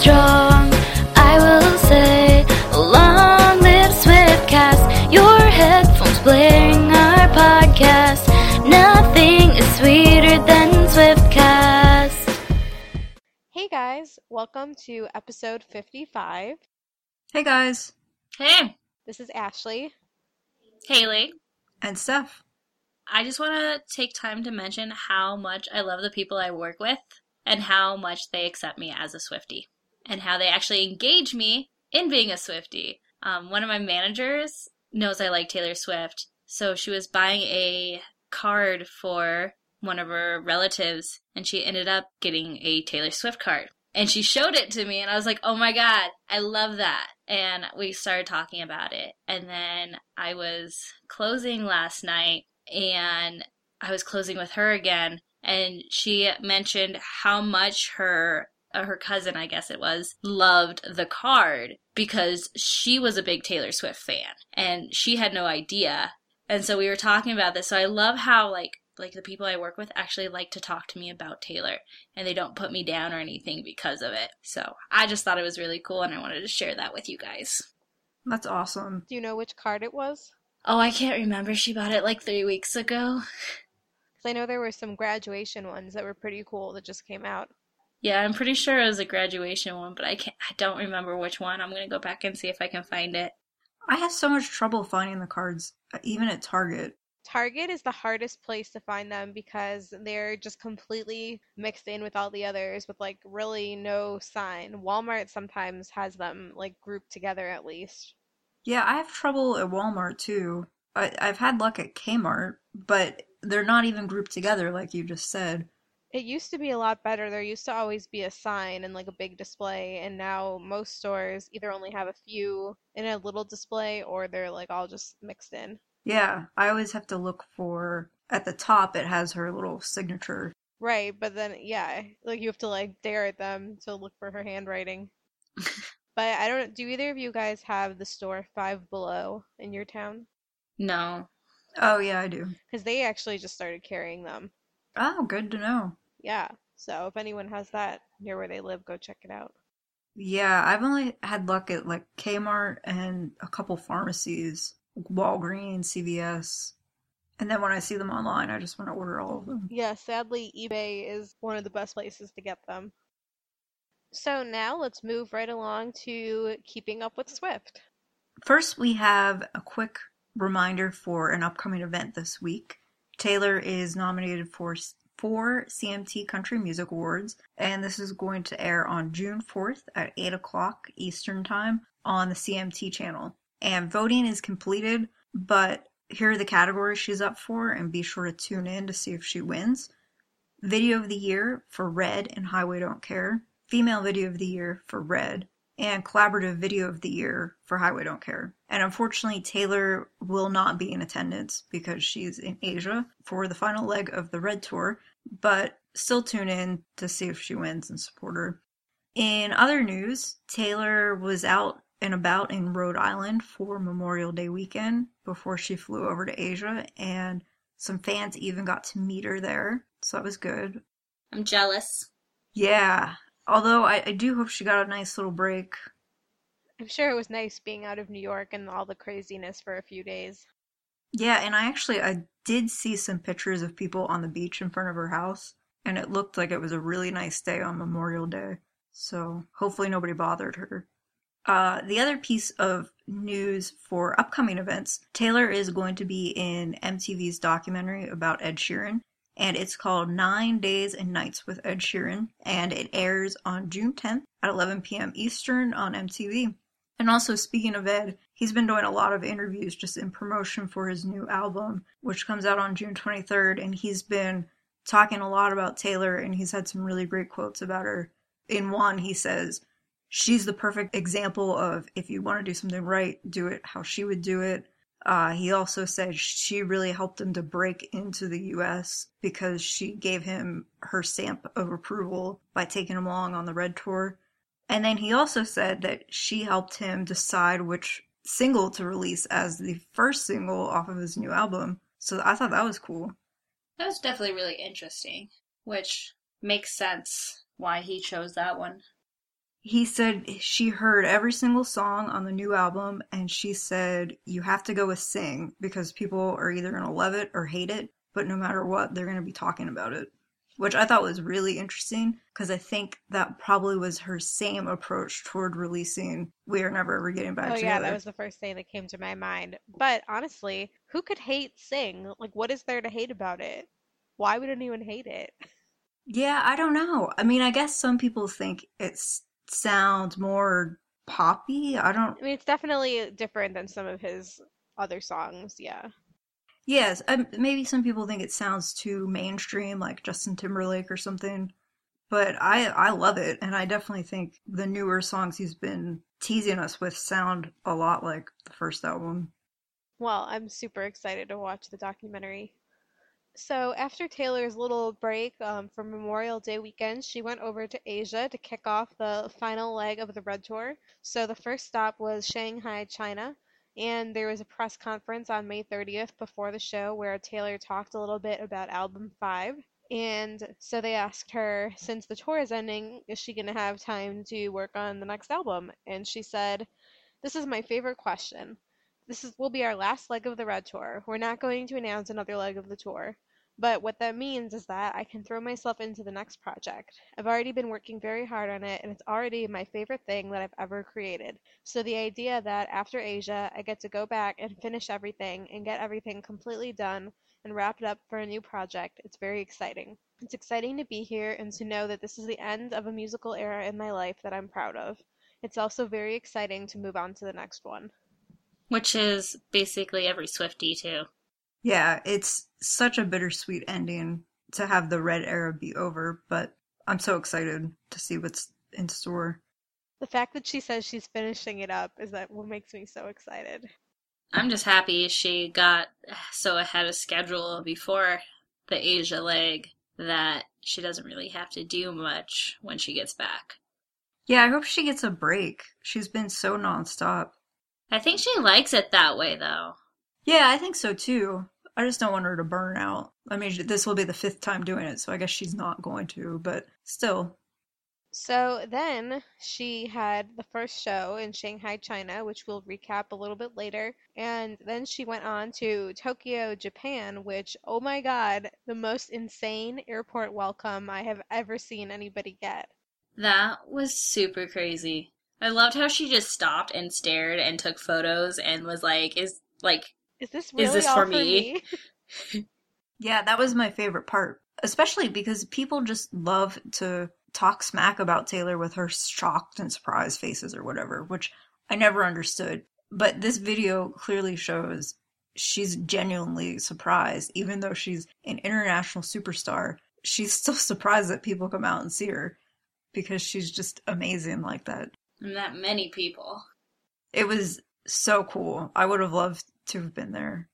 Strong. I will say, long live Swiftcast. Your headphones blaring our podcast. Nothing is sweeter than Swiftcast. Hey guys, welcome to episode 55. Hey guys, Hey, This is Ashley. Haley. and Steph. I just want to take time to mention how much I love the people I work with and how much they accept me as a Swifty and how they actually engage me in being a Swifty. Um, one of my managers knows I like Taylor Swift, so she was buying a card for one of her relatives and she ended up getting a Taylor Swift card. And she showed it to me and I was like, oh my god, I love that. And we started talking about it. And then I was closing last night and I was closing with her again, and she mentioned how much her uh, her cousin, I guess it was, loved the card because she was a big Taylor Swift fan, and she had no idea. And so we were talking about this. So I love how like like the people I work with actually like to talk to me about Taylor, and they don't put me down or anything because of it. So I just thought it was really cool, and I wanted to share that with you guys. That's awesome. Do you know which card it was? Oh, I can't remember. She bought it like three weeks ago. Because I know there were some graduation ones that were pretty cool that just came out. Yeah, I'm pretty sure it was a graduation one, but I can't I don't remember which one. I'm gonna go back and see if I can find it. I have so much trouble finding the cards, uh, even at Target. Target is the hardest place to find them because they're just completely mixed in with all the others with like really no sign. Walmart sometimes has them like grouped together at least. Yeah, I have trouble at Walmart too. I, I've had luck at Kmart, but they're not even grouped together like you just said. It used to be a lot better. There used to always be a sign and like a big display, and now most stores either only have a few in a little display or they're like all just mixed in. Yeah, I always have to look for at the top it has her little signature. Right, but then yeah, like you have to like stare at them to look for her handwriting. but I don't do either of you guys have the store Five Below in your town? No. Oh yeah, I do. Because they actually just started carrying them. Oh, good to know. Yeah. So if anyone has that near where they live, go check it out. Yeah, I've only had luck at like Kmart and a couple pharmacies, Walgreens, CVS. And then when I see them online, I just want to order all of them. Yeah, sadly, eBay is one of the best places to get them. So now let's move right along to keeping up with Swift. First, we have a quick reminder for an upcoming event this week. Taylor is nominated for four CMT Country Music Awards, and this is going to air on June 4th at 8 o'clock Eastern Time on the CMT channel. And voting is completed, but here are the categories she's up for, and be sure to tune in to see if she wins. Video of the Year for Red and Highway Don't Care, Female Video of the Year for Red, and Collaborative Video of the Year for Highway Don't Care. And unfortunately, Taylor will not be in attendance because she's in Asia for the final leg of the Red Tour, but still tune in to see if she wins and support her. In other news, Taylor was out and about in Rhode Island for Memorial Day weekend before she flew over to Asia, and some fans even got to meet her there, so that was good. I'm jealous. Yeah, although I, I do hope she got a nice little break. I'm sure it was nice being out of New York and all the craziness for a few days. Yeah, and I actually I did see some pictures of people on the beach in front of her house, and it looked like it was a really nice day on Memorial Day. So hopefully nobody bothered her. Uh, the other piece of news for upcoming events, Taylor is going to be in MTV's documentary about Ed Sheeran, and it's called Nine Days and Nights with Ed Sheeran, and it airs on June 10th at 11 p.m. Eastern on MTV. And also, speaking of Ed, he's been doing a lot of interviews just in promotion for his new album, which comes out on June 23rd. And he's been talking a lot about Taylor, and he's had some really great quotes about her. In one, he says, She's the perfect example of if you want to do something right, do it how she would do it. Uh, he also said she really helped him to break into the US because she gave him her stamp of approval by taking him along on the Red Tour. And then he also said that she helped him decide which single to release as the first single off of his new album. So I thought that was cool. That was definitely really interesting, which makes sense why he chose that one. He said she heard every single song on the new album and she said you have to go with Sing because people are either going to love it or hate it, but no matter what, they're going to be talking about it. Which I thought was really interesting because I think that probably was her same approach toward releasing We Are Never Ever Getting Back oh Together. yeah, that was the first thing that came to my mind. But honestly, who could hate Sing? Like, what is there to hate about it? Why would anyone hate it? Yeah, I don't know. I mean, I guess some people think it sounds more poppy. I don't. I mean, it's definitely different than some of his other songs. Yeah. Yes, um, maybe some people think it sounds too mainstream, like Justin Timberlake or something. But I I love it, and I definitely think the newer songs he's been teasing us with sound a lot like the first album. Well, I'm super excited to watch the documentary. So, after Taylor's little break um, for Memorial Day weekend, she went over to Asia to kick off the final leg of the Red Tour. So, the first stop was Shanghai, China, and there was a press conference on May 30th before the show where Taylor talked a little bit about album 5. And so they asked her, since the tour is ending, is she going to have time to work on the next album? And she said, This is my favorite question. This is, will be our last leg of the Red Tour. We're not going to announce another leg of the tour. But what that means is that I can throw myself into the next project. I've already been working very hard on it, and it's already my favorite thing that I've ever created. So the idea that after Asia, I get to go back and finish everything and get everything completely done and wrap it up for a new project, it's very exciting. It's exciting to be here and to know that this is the end of a musical era in my life that I'm proud of. It's also very exciting to move on to the next one. Which is basically every Swifty, too. Yeah, it's such a bittersweet ending to have the red era be over, but I'm so excited to see what's in store. The fact that she says she's finishing it up is that what makes me so excited. I'm just happy she got so ahead of schedule before the Asia leg that she doesn't really have to do much when she gets back. Yeah, I hope she gets a break. She's been so nonstop. I think she likes it that way, though. Yeah, I think so too. I just don't want her to burn out. I mean, this will be the fifth time doing it, so I guess she's not going to, but still. So then she had the first show in Shanghai, China, which we'll recap a little bit later. And then she went on to Tokyo, Japan, which, oh my god, the most insane airport welcome I have ever seen anybody get. That was super crazy. I loved how she just stopped and stared and took photos and was like, is like, Is this really Is this all for for me? me? Yeah, that was my favorite part, especially because people just love to talk smack about Taylor with her shocked and surprised faces or whatever, which I never understood. But this video clearly shows she's genuinely surprised, even though she's an international superstar. She's still surprised that people come out and see her because she's just amazing like that. and that many people. It was so cool. I would have loved to have been there.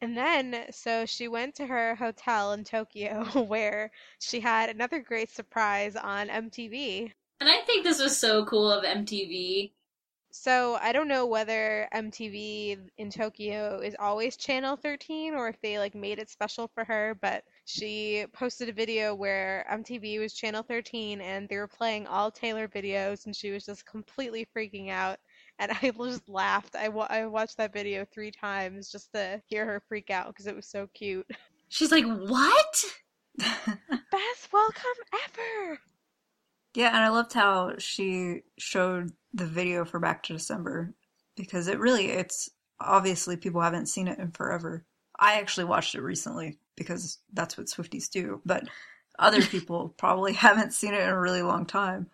And then, so she went to her hotel in Tokyo where she had another great surprise on MTV. And I think this was so cool of MTV. So I don't know whether MTV in Tokyo is always channel 13 or if they like made it special for her, but she posted a video where MTV was channel 13 and they were playing all Taylor videos and she was just completely freaking out. And I just laughed. I, wa- I watched that video three times just to hear her freak out because it was so cute. She's like, what? Best welcome ever! Yeah, and I loved how she showed the video for Back to December because it really it's obviously people haven't seen it in forever. I actually watched it recently because that's what Swifties do, but other people probably haven't seen it in a really long time.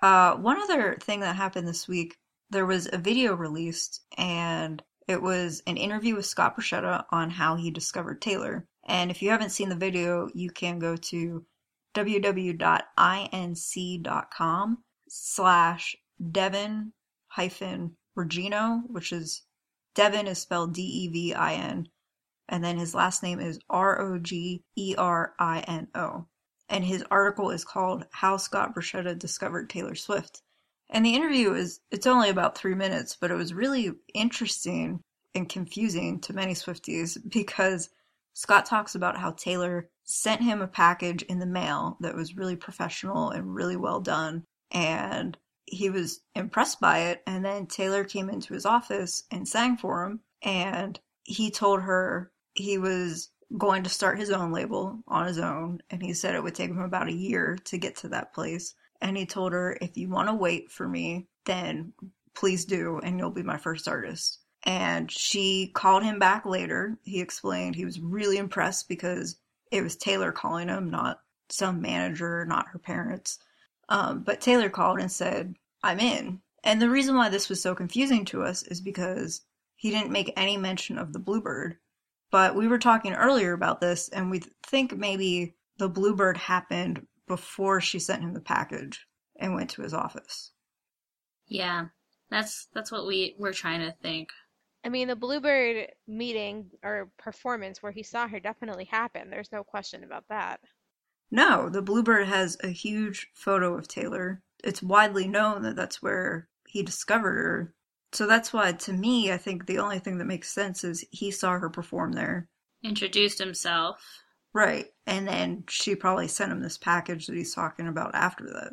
Uh, one other thing that happened this week, there was a video released and it was an interview with Scott Borchetta on how he discovered Taylor. And if you haven't seen the video, you can go to www.inc.com slash Devin hyphen Rogerino, which is Devin is spelled D E V I N, and then his last name is R O G E R I N O. And his article is called How Scott Borchetta Discovered Taylor Swift. And the interview is it's only about three minutes, but it was really interesting and confusing to many Swifties because Scott talks about how Taylor sent him a package in the mail that was really professional and really well done. And he was impressed by it. And then Taylor came into his office and sang for him. And he told her he was going to start his own label on his own. And he said it would take him about a year to get to that place. And he told her, if you want to wait for me, then please do, and you'll be my first artist. And she called him back later. He explained he was really impressed because it was Taylor calling him, not some manager, not her parents. Um, but Taylor called and said, I'm in. And the reason why this was so confusing to us is because he didn't make any mention of the Bluebird. But we were talking earlier about this, and we think maybe the Bluebird happened before she sent him the package and went to his office. Yeah, that's that's what we were trying to think. I mean, the Bluebird meeting or performance where he saw her definitely happened. There's no question about that. No, the Bluebird has a huge photo of Taylor. It's widely known that that's where he discovered her. So that's why, to me, I think the only thing that makes sense is he saw her perform there. Introduced himself. Right. And then she probably sent him this package that he's talking about after that.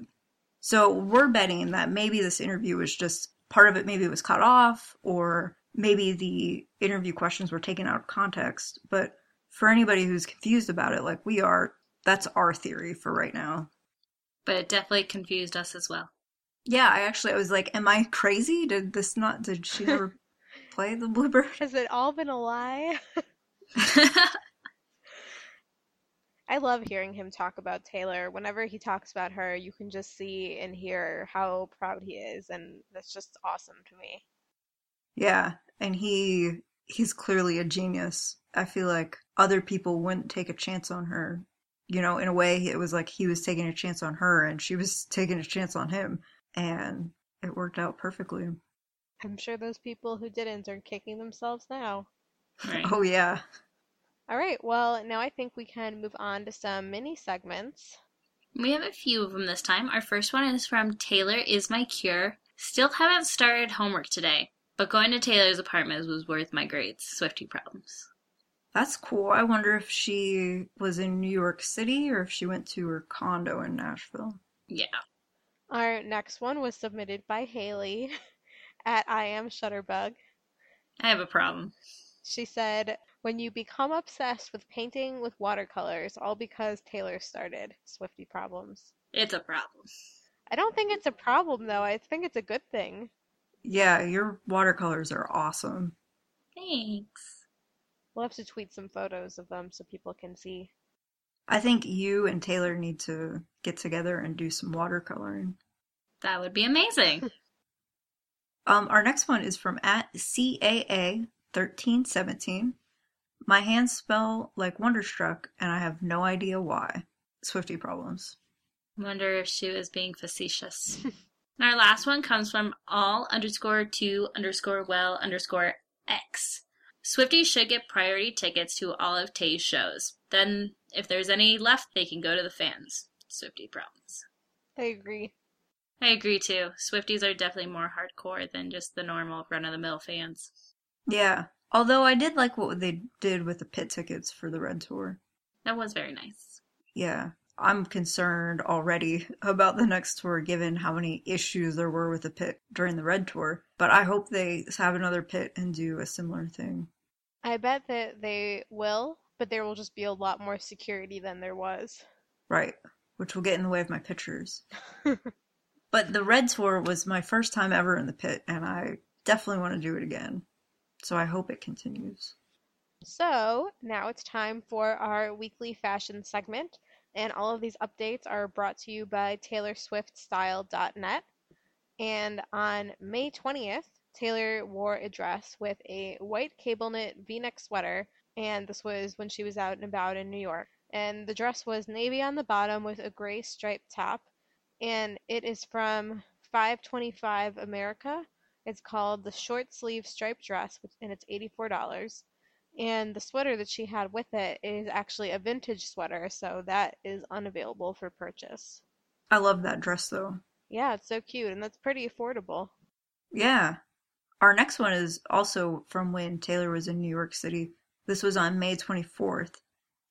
So we're betting that maybe this interview was just part of it, maybe it was cut off, or maybe the interview questions were taken out of context. But for anybody who's confused about it, like we are, that's our theory for right now. But it definitely confused us as well. Yeah, I actually I was like, am I crazy? Did this not did she ever play the Bluebird? Has it all been a lie? I love hearing him talk about Taylor. Whenever he talks about her, you can just see and hear how proud he is, and that's just awesome to me. Yeah, and he he's clearly a genius. I feel like other people wouldn't take a chance on her. You know, in a way, it was like he was taking a chance on her, and she was taking a chance on him, and it worked out perfectly. I'm sure those people who didn't are kicking themselves now. Right. Oh yeah. All right, well, now I think we can move on to some mini segments. We have a few of them this time. Our first one is from Taylor is my cure. Still haven't started homework today, but going to Taylor's apartment was worth my grades. Swifty problems. That's cool. I wonder if she was in New York City or if she went to her condo in Nashville. Yeah. Our next one was submitted by Haley at I am Shutterbug. I have a problem. She said, When you become obsessed with painting with watercolors, all because Taylor started. Swifty problems. It's a problem. I don't think it's a problem, though. I think it's a good thing. Yeah, your watercolors are awesome. Thanks. We'll have to tweet some photos of them so people can see. I think you and Taylor need to get together and do some watercoloring. That would be amazing. Um, our next one is from at CAA thirteen seventeen. My hands spell like Wonderstruck, and I have no idea why. Swifty problems. Wonder if she was being facetious. And Our last one comes from all underscore two underscore well underscore x. Swifties should get priority tickets to all of Tay's shows. Then, if there's any left, they can go to the fans. Swifty problems. I agree. I agree too. Swifties are definitely more hardcore than just the normal run of the mill fans. Yeah. Although I did like what they did with the pit tickets for the Red Tour. That was very nice. Yeah. I'm concerned already about the next tour given how many issues there were with the pit during the Red Tour. But I hope they have another pit and do a similar thing. I bet that they will, but there will just be a lot more security than there was. Right. Which will get in the way of my pictures. but the Red Tour was my first time ever in the pit, and I definitely want to do it again. So I hope it continues. So, now it's time for our weekly fashion segment, and all of these updates are brought to you by TaylorSwiftStyle.net. And on May 20th, Taylor wore a dress with a white cable knit v neck sweater, and this was when she was out and about in New York. And the dress was navy on the bottom with a gray striped top, and it is from 525 America. It's called the short sleeve striped dress, and it's $84. And the sweater that she had with it is actually a vintage sweater, so that is unavailable for purchase. I love that dress though. Yeah, it's so cute, and that's pretty affordable. Yeah. Our next one is also from when Taylor was in New York City. This was on May 24th.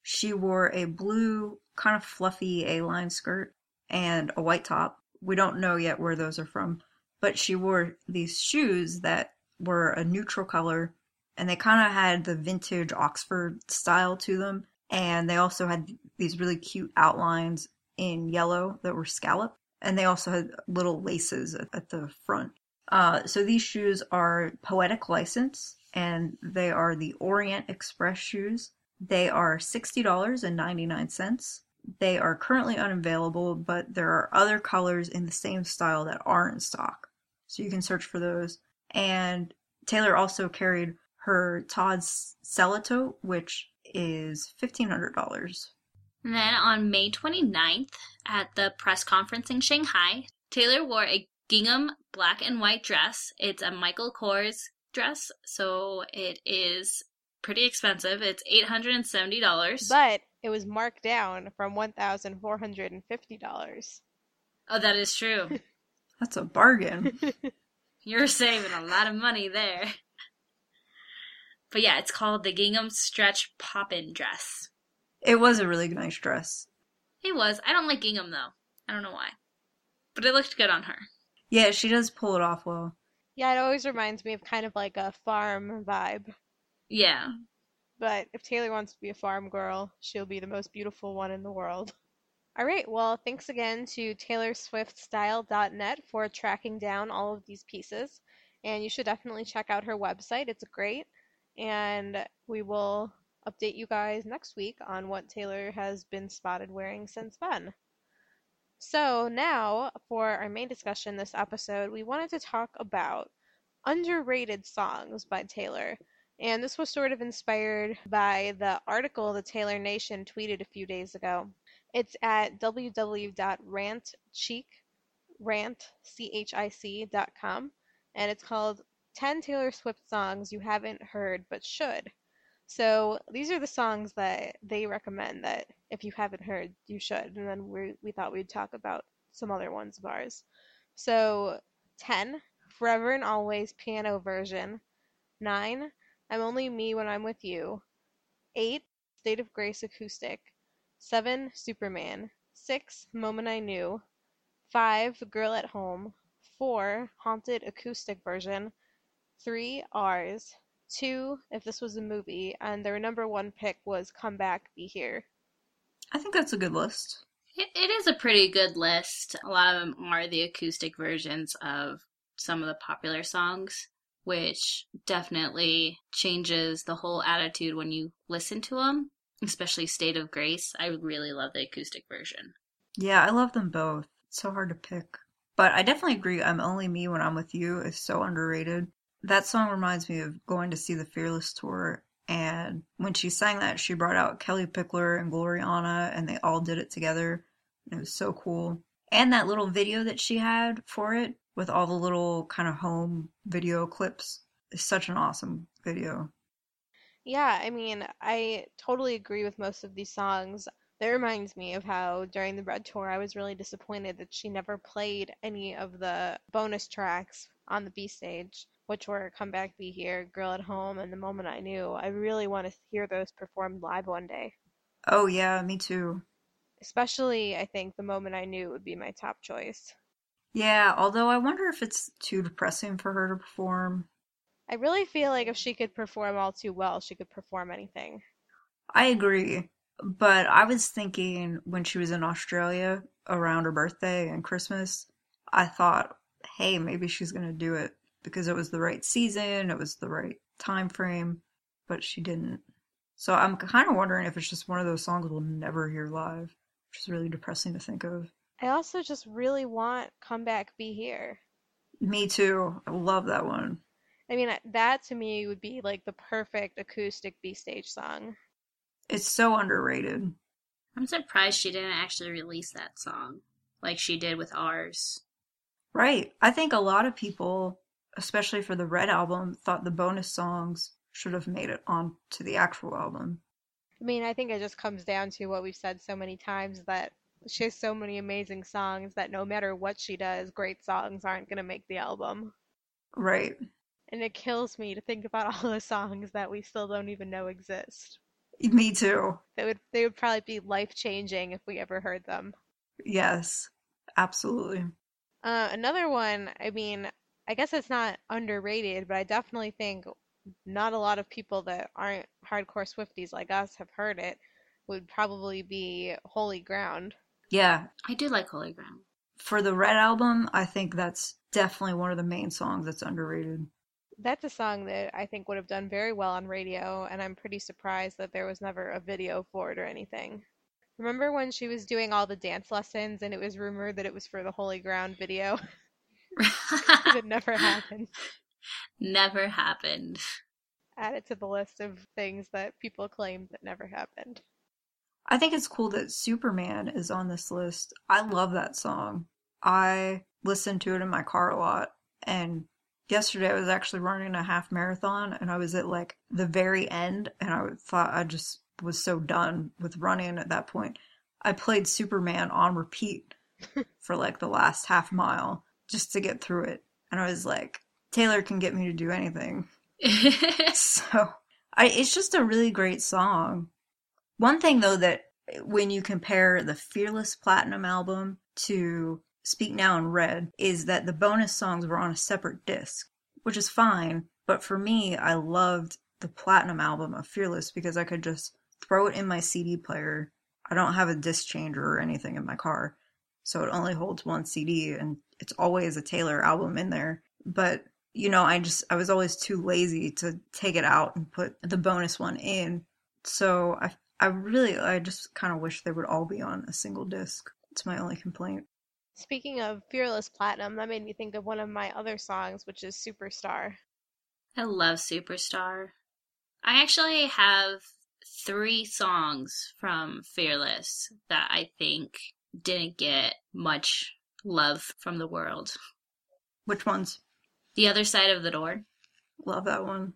She wore a blue, kind of fluffy A line skirt and a white top. We don't know yet where those are from, but she wore these shoes that were a neutral color and they kind of had the vintage Oxford style to them. And they also had these really cute outlines in yellow that were scalloped. And they also had little laces at, at the front. Uh, so these shoes are Poetic License, and they are the Orient Express shoes. They are $60.99. They are currently unavailable, but there are other colors in the same style that are in stock. So you can search for those. And Taylor also carried her Tod's Celatto, which is $1,500. And then on May 29th, at the press conference in Shanghai, Taylor wore a gingham black and white dress. It's a Michael Kors dress, so it is pretty expensive. It's $870. But it was marked down from $1,450. Oh, that is true. That's a bargain. You're saving a lot of money there. But yeah, it's called the gingham stretch pop-in dress. it was a really nice dress. It was. I don't like gingham though. I don't know why. But it looked good on her. Yeah, she does pull it off well. Yeah, it always reminds me of kind of like a farm vibe. Yeah. But if Taylor wants to be a farm girl, she'll be the most beautiful one in the world. All right, well, thanks again to TaylorswiftStyle.net for tracking down all of these pieces. And you should definitely check out her website, it's great. And we will update you guys next week on what Taylor has been spotted wearing since then. So, now for our main discussion this episode, we wanted to talk about underrated songs by Taylor. And this was sort of inspired by the article the Taylor Nation tweeted a few days ago. It's at www.rantchic.com and it's called 10 Taylor Swift songs you haven't heard but should. So these are the songs that they recommend that if you haven't heard, you should. And then we we thought we'd talk about some other ones of ours. So 10, Forever and Always piano version. 9, I'm Only Me When I'm With You. 8, State of Grace acoustic. 7, Superman. 6, Moment I Knew. 5, Girl at Home. 4, Haunted acoustic version. 3, Ours, 2, If This Was a Movie. And their number one pick was Come Back, Be Here. I think that's a good list. It, it is a pretty good list. A lot of them are the acoustic versions of some of the popular songs, which definitely changes the whole attitude when you listen to them, especially State of Grace. I really love the acoustic version. Yeah, I love them both. It's so hard to pick. But I definitely agree I'm Only Me When I'm With You is so underrated. That song reminds me of going to see the Fearless tour and when she sang that she brought out Kellie Pickler and Gloriana and they all did it together. It was so cool. And that little video that she had for it with all the little kind of home video clips is such an awesome video. Yeah, I mean, I totally agree with most of these songs. That reminds me of how during the Red Tour I was really disappointed that she never played any of the bonus tracks on the B stage, which were Come Back Be Here, Girl at Home, and The Moment I Knew. I really want to hear those performed live one day. Oh yeah, me too. Especially, I think The Moment I Knew would be my top choice. Yeah, although I wonder if it's too depressing for her to perform. I really feel like if she could perform all too well, she could perform anything. I agree. But I was thinking when she was in Australia around her birthday and Christmas, I thought, hey, maybe she's going to do it because it was the right season, it was the right time frame, but she didn't. So I'm kind of wondering if it's just one of those songs we'll never hear live, which is really depressing to think of. I also just really want Come Back Be Here. Me too. I love that one. I mean, that to me would be like the perfect acoustic B stage song. It's so underrated. I'm surprised she didn't actually release that song like she did with ours. Right. I think a lot of people, especially for the Red album, thought the bonus songs should have made it onto the actual album. I mean, I think it just comes down to what we've said so many times that she has so many amazing songs that no matter what she does, great songs aren't going to make the album. Right. And it kills me to think about all the songs that we still don't even know exist. Me too. They would they would probably be life changing if we ever heard them. Yes, absolutely. Uh, another one, I mean, I guess it's not underrated, but I definitely think not a lot of people that aren't hardcore Swifties like us have heard it, would probably be Holy Ground. Yeah. I do like Holy Ground. For the Red album, I think that's definitely one of the main songs that's underrated. That's a song that I think would have done very well on radio, and I'm pretty surprised that there was never a video for it or anything. Remember when she was doing all the dance lessons and it was rumored that it was for the Holy Ground video? it never happened. Never happened. Add it to the list of things that people claim that never happened. I think it's cool that Superman is on this list. I love that song. I listen to it in my car a lot. And yesterday I was actually running a half marathon and I was at like the very end and I thought I just was so done with running at that point. I played Superman on repeat for like the last half mile just to get through it. And I was like, Taylor can get me to do anything. so I, it's just a really great song. One thing though that when you compare the Fearless Platinum album to Speak Now in Red is that the bonus songs were on a separate disc, which is fine. But for me, I loved the Platinum album of Fearless because I could just throw it in my CD player. I don't have a disc changer or anything in my car, so it only holds one CD and it's always a Taylor album in there. But you know, I just I was always too lazy to take it out and put the bonus one in. So I I really I just kind of wish they would all be on a single disc. It's my only complaint. Speaking of Fearless Platinum, that made me think of one of my other songs, which is Superstar. I love Superstar. I actually have three songs from Fearless that I think didn't get much love from the world. Which ones? The Other Side of the Door. Love that one.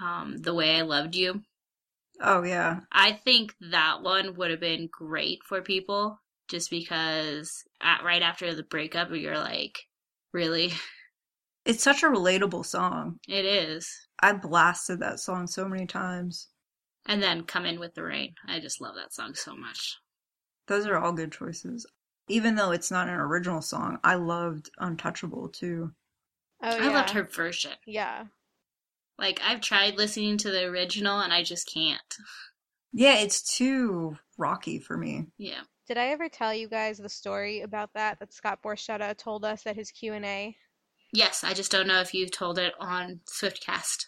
Um, The Way I Loved You. Oh, yeah. I think that one would have been great for people just because at, right after the breakup, you're like, really? It's such a relatable song. It is. I blasted that song so many times. And then Come In With the Rain. I just love that song so much. Those are all good choices. Even though it's not an original song, I loved Untouchable too. Oh, yeah. I loved her version. Yeah. Like, I've tried listening to the original and I just can't. Yeah, it's too rocky for me. Yeah. Did I ever tell you guys the story about that that Scott Borchetta told us at his Q&A? Yes, I just don't know if you told it on Swiftcast.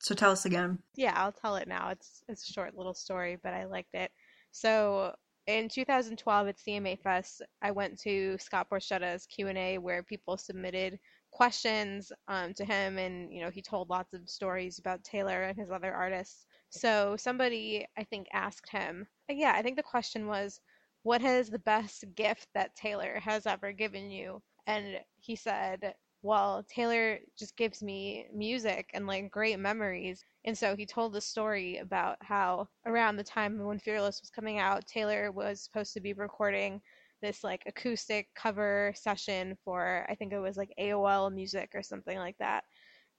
So tell us again. Yeah, I'll tell it now. It's it's a short little story, but I liked it. So in 2012 at CMA Fest, I went to Scott Borchetta's Q&A where people submitted questions um, to him, and you know he told lots of stories about Taylor and his other artists. So somebody I think asked him, yeah, I think the question was, what is the best gift that Taylor has ever given you? And he said, well, Taylor just gives me music and like great memories. And so he told the story about how around the time when Fearless was coming out, Taylor was supposed to be recording this like acoustic cover session for I think it was like AOL music or something like that.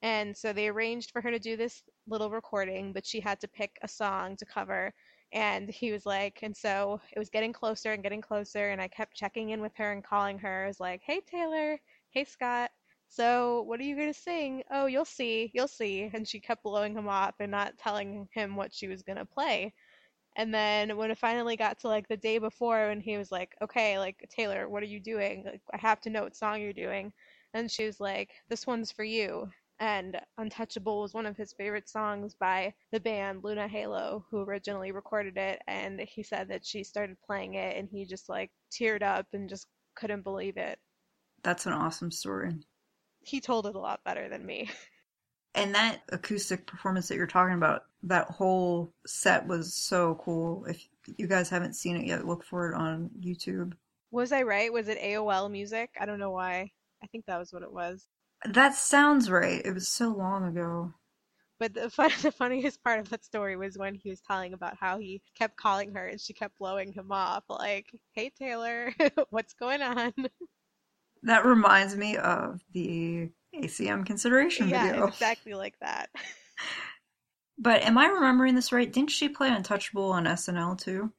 And so they arranged for her to do this little recording, but she had to pick a song to cover. And he was like, and so it was getting closer and getting closer, and I kept checking in with her and calling her. I was like, hey, Taylor, hey, Scott. So, what are you going to sing? Oh, you'll see, you'll see. And she kept blowing him off and not telling him what she was going to play. And then when it finally got to like the day before, and he was like, okay, like, Taylor, what are you doing? Like, I have to know what song you're doing. And she was like, this one's for you. And Untouchable was one of his favorite songs by the band Luna Halo, who originally recorded it. And he said that she started playing it, and he just like teared up and just couldn't believe it. That's an awesome story. he told it a lot better than me. And that acoustic performance that you're talking about, that whole set was so cool. If you guys haven't seen it yet, look for it on YouTube. Was I right? Was it AOL music? I don't know why. I think that was what it was. That sounds right. It was so long ago. But the, fun, the funniest part of that story was when he was telling about how he kept calling her and she kept blowing him off, like, "Hey Taylor, what's going on?" That reminds me of the ACM consideration yeah, video. exactly like that. But am I remembering this right? Didn't she play Untouchable on SNL too?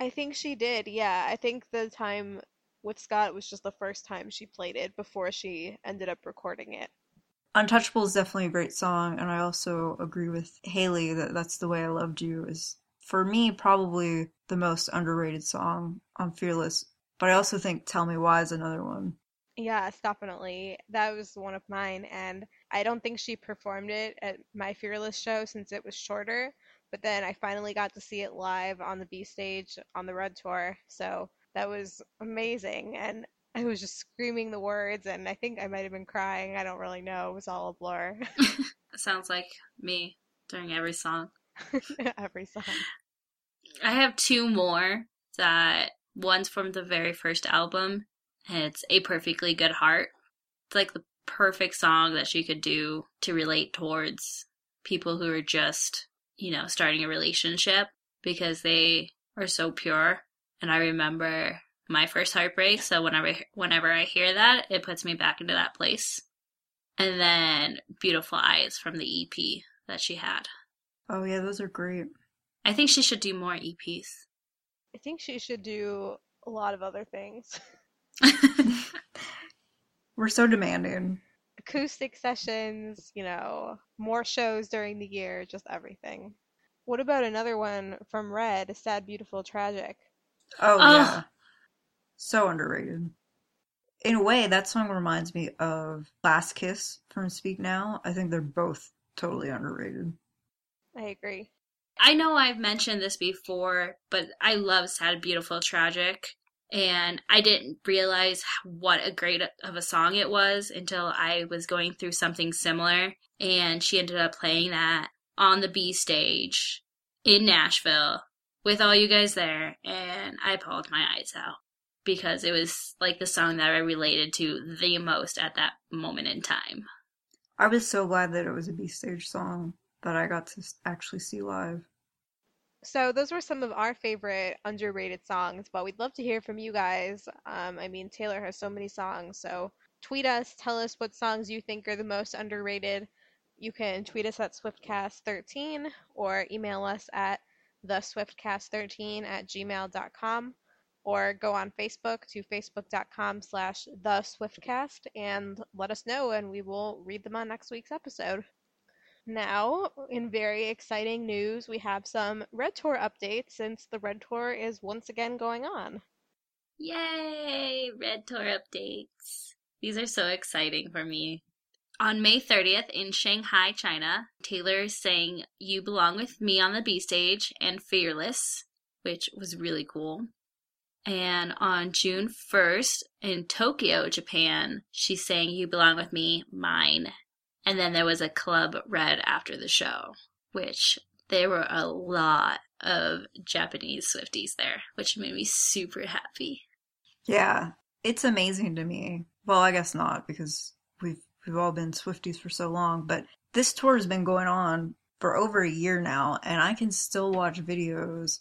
I think she did. Yeah, I think the time with Scott was just the first time she played it before she ended up recording it. Untouchable is definitely a great song, and I also agree with Haley that That's the Way I Loved You is, for me, probably the most underrated song on Fearless. But I also think Tell Me Why is another one. Yes, definitely. That was one of mine, and I don't think she performed it at my Fearless show since it was shorter. But then I finally got to see it live on the B stage on the Red Tour, so that was amazing. And I was just screaming the words, and I think I might have been crying. I don't really know. It was all a blur. Sounds like me during every song. Every song. I have two more that one's from the very first album, and it's A Perfectly Good Heart. It's like the perfect song that she could do to relate towards people who are just, you know, starting a relationship because they are so pure. And I remember my first heartbreak, so whenever whenever I hear that, it puts me back into that place. And then Beautiful Eyes from the EP that she had. Oh, yeah, those are great. I think she should do more E EPs. I think she should do a lot of other things. We're so demanding. Acoustic sessions, you know, more shows during the year, just everything. What about another one from Red, Sad, Beautiful, Tragic? Oh, Oh. yeah. So underrated. In a way, that song reminds me of Last Kiss from Speak Now. I think they're both totally underrated. I agree. I know I've mentioned this before, but I love Sad, Beautiful, Tragic. And I didn't realize what a great of a song it was until I was going through something similar. And she ended up playing that on the B stage in Nashville with all you guys there. And I pulled my eyes out because it was like the song that I related to the most at that moment in time. I was so glad that it was a B stage song that I got to actually see live. So those were some of our favorite underrated songs, but we'd love to hear from you guys. Um, I mean, Taylor has so many songs, so tweet us, tell us what songs you think are the most underrated. You can tweet us at SwiftCast13 or email us at theswiftcast13 at gmail.com or go on Facebook to facebook.com slash the Swiftcast and let us know and we will read them on next week's episode. Now, in very exciting news, we have some Red Tour updates since the Red Tour is once again going on. Yay! Red Tour updates. These are so exciting for me. On May 30th in Shanghai, China, Taylor sang You Belong With Me on the B stage and Fearless, which was really cool. And on June 1st in Tokyo, Japan, she sang You Belong With Me, Mine. And then there was a Club Red after the show, which there were a lot of Japanese Swifties there, which made me super happy. Yeah, it's amazing to me. Well, I guess not because we've all been Swifties for so long, but this tour has been going on for over a year now, and I can still watch videos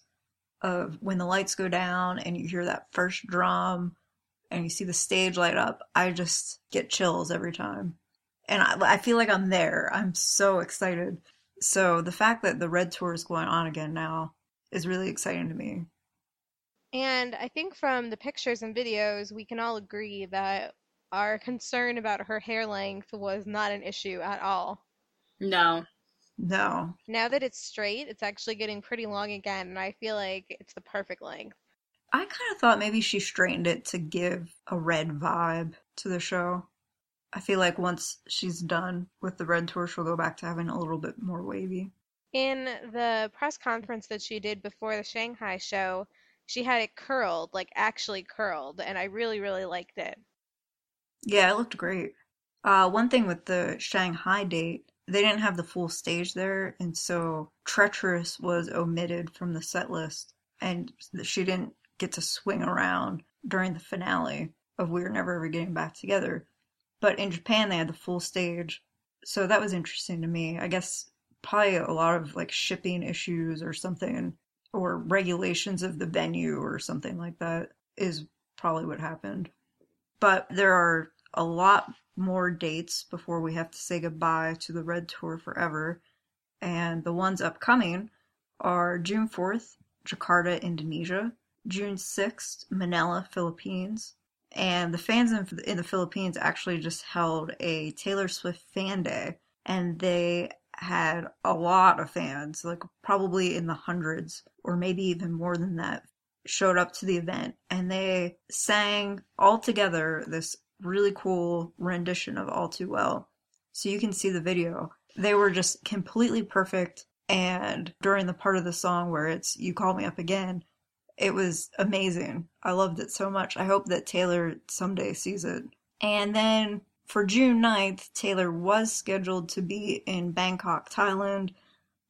of when the lights go down and you hear that first drum and you see the stage light up. I just get chills every time. And I, I feel like I'm there. I'm so excited. So the fact that the Red Tour is going on again now is really exciting to me. And I think from the pictures and videos, we can all agree that our concern about her hair length was not an issue at all. No. No, Now that it's straight, it's actually getting pretty long again, and I feel like it's the perfect length. I kind of thought maybe she straightened it to give a red vibe to the show. I feel like once she's done with the red tour, she'll go back to having a little bit more wavy. In the press conference that she did before the Shanghai show, she had it curled, like actually curled, and I really, really liked it. Yeah, it looked great. Uh, one thing with the Shanghai date, they didn't have the full stage there, and so Treacherous was omitted from the set list, and she didn't get to swing around during the finale of We Were Never Ever Getting Back Together. But in Japan, they had the full stage, so that was interesting to me. I guess probably a lot of like shipping issues or something, or regulations of the venue or something like that is probably what happened. But there are a lot more dates before we have to say goodbye to the Red Tour forever. And the ones upcoming are June 4th, Jakarta, Indonesia, June 6th, Manila, Philippines. And the fans in, the Philippines actually just held a Taylor Swift fan day, and they had a lot of fans, like probably in the hundreds or maybe even more than that, showed up to the event and they sang all together this really cool rendition of All Too Well. So you can see the video. They were just completely perfect. And during the part of the song where it's You Call Me Up Again, it was amazing. I loved it so much. I hope that Taylor someday sees it. And then for June 9th, Taylor was scheduled to be in Bangkok, Thailand,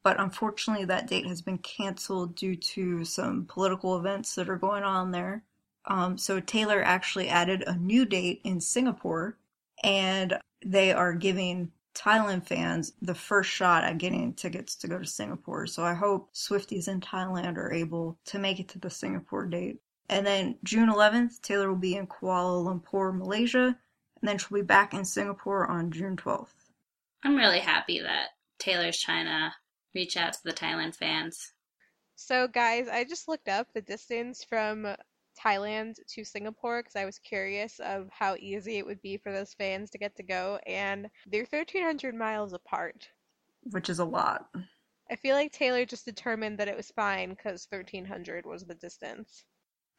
but unfortunately that date has been canceled due to some political events that are going on there. Um, so Taylor actually added a new date in Singapore, and they are giving Thailand fans the first shot at getting tickets to go to Singapore. So I hope Swifties in Thailand are able to make it to the Singapore date. And then June 11th, Taylor will be in Kuala Lumpur, Malaysia, and then she'll be back in Singapore on June 12th. I'm really happy that Taylor's trying to reach out to the Thailand fans. So, guys, I just looked up the distance from Thailand to Singapore because I was curious of how easy it would be for those fans to get to go, and they're 1,300 miles apart. Which is a lot. I feel like Taylor just determined that it was fine because 1,300 was the distance.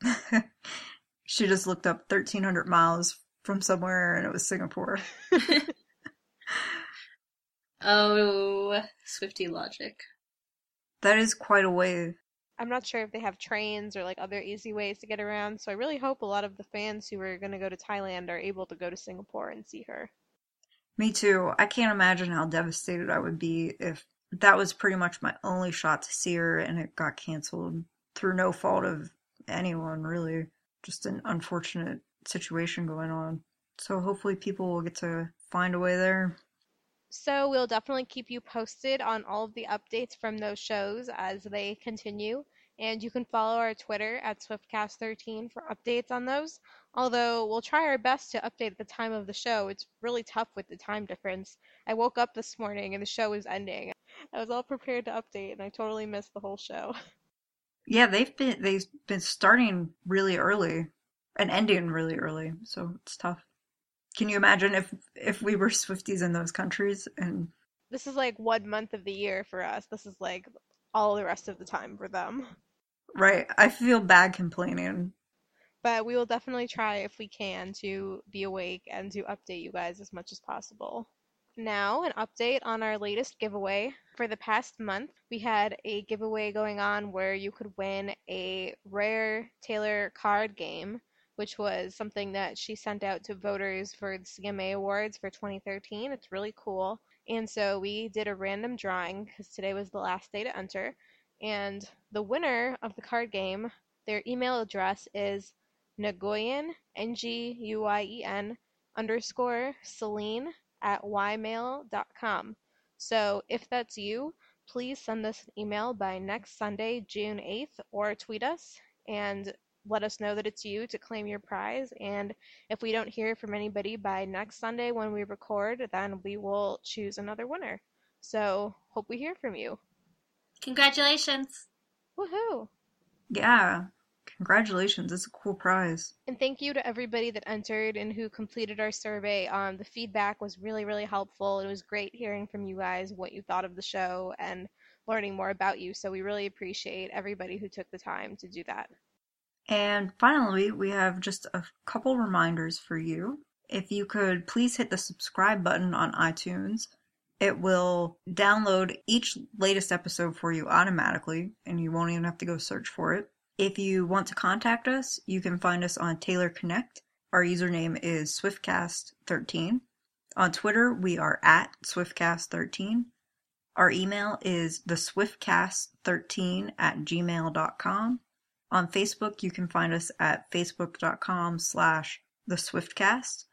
she just looked up 1,300 miles from somewhere and it was Singapore. oh, Swifty logic. That is quite a way I'm not sure if they have trains or like other easy ways to get around. So I really hope a lot of the fans who are going to go to Thailand are able to go to Singapore and see her. Me too. I can't imagine how devastated I would be if that was pretty much my only shot to see her and it got canceled through no fault of anyone, really. Just an unfortunate situation going on. So hopefully people will get to find a way there. So we'll definitely keep you posted on all of the updates from those shows as they continue. And you can follow our Twitter at SwiftCast13 for updates on those. Although we'll try our best to update at the time of the show. It's really tough with the time difference. I woke up this morning and the show was ending. I was all prepared to update and I totally missed the whole show. Yeah, they've been they've been starting really early and ending really early, so it's tough. Can you imagine if if we were Swifties in those countries and this is like one month of the year for us. This is like all the rest of the time for them. Right. I feel bad complaining. But we will definitely try if we can to be awake and to update you guys as much as possible. Now, an update on our latest giveaway. For the past month, we had a giveaway going on where you could win a rare Taylor card game which was something that she sent out to voters for the CMA Awards for 2013. It's really cool. And so we did a random drawing because today was the last day to enter. And the winner of the card game, their email address is Nguyen, N G U I E N, underscore Celine at ymail.com. So if that's you, please send us an email by next Sunday, June 8th, or tweet us. And let us know that it's you to claim your prize. And if we don't hear from anybody by next Sunday when we record, then we will choose another winner. So hope we hear from you. Congratulations! Woohoo! Yeah, congratulations. It's a cool prize. And thank you to everybody that entered and who completed our survey. Um, the feedback was really, really helpful. It was great hearing from you guys what you thought of the show and learning more about you. So we really appreciate everybody who took the time to do that. And finally, we have just a couple reminders for you. If you could please hit the subscribe button on iTunes, it will download each latest episode for you automatically, and you won't even have to go search for it. If you want to contact us, you can find us on Taylor Connect. Our username is SwiftCast13. On Twitter, we are at SwiftCast13. Our email is theswiftcast13 at gmail.com. On Facebook, you can find us at facebook.com slash theswiftcast.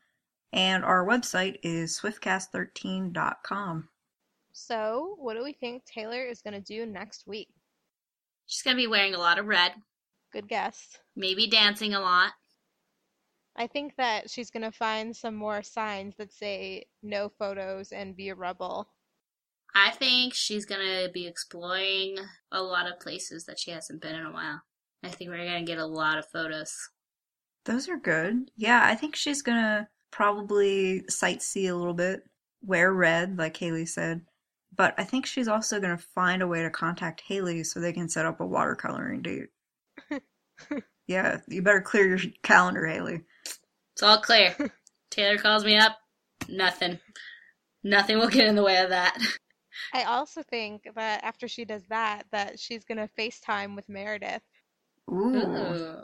And our website is swiftcast13.com. So, what do we think Taylor is going to do next week? She's going to be wearing a lot of red, Good guess. maybe dancing a lot. I think that she's going to find some more signs that say no photos and be a rebel. I think she's going to be exploring a lot of places that she hasn't been in a while. I think we're going to get a lot of photos. Those are good. Yeah, I think she's gonna probably sightsee a little bit, wear red, like Haley said. But I think she's also gonna find a way to contact Haley so they can set up a watercoloring date. yeah, you better clear your calendar, Haley. It's all clear. Taylor calls me up. Nothing. Nothing will get in the way of that. I also think that after she does that, that she's going to FaceTime with Meredith. Ooh. Ooh.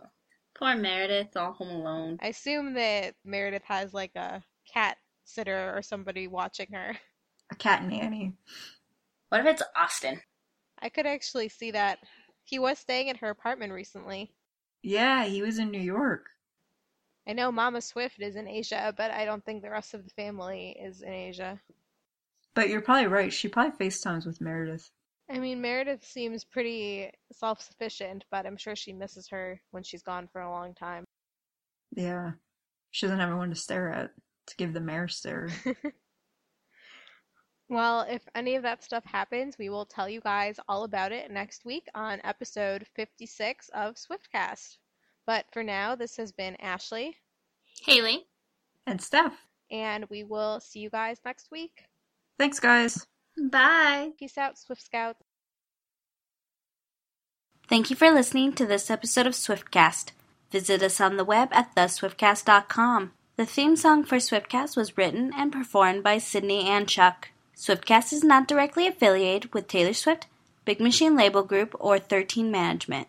Poor Meredith, all home alone. I assume that Meredith has like a cat sitter or somebody watching her. A cat nanny. What if it's Austin? I could actually see that. He was staying at her apartment recently. Yeah, he was in New York. I know Mama Swift is in Asia, but I don't think the rest of the family is in Asia. But you're probably right. She probably FaceTimes with Meredith. I mean, Meredith seems pretty self sufficient, but I'm sure she misses her when she's gone for a long time. Yeah. She doesn't have anyone to stare at to give the mayor stare. Well, if any of that stuff happens, we will tell you guys all about it next week on episode 56 of Swiftcast. But for now, this has been Ashley, Haley. and Steph. and we will see you guys next week. Thanks, guys. Bye. Peace out, Swift Scouts. Thank you for listening to this episode of Swiftcast. Visit us on the web at theswiftcast.com. The theme song for Swiftcast was written and performed by Sydney and Chuck. Swiftcast is not directly affiliated with Taylor Swift, Big Machine Label Group, or 13 Management.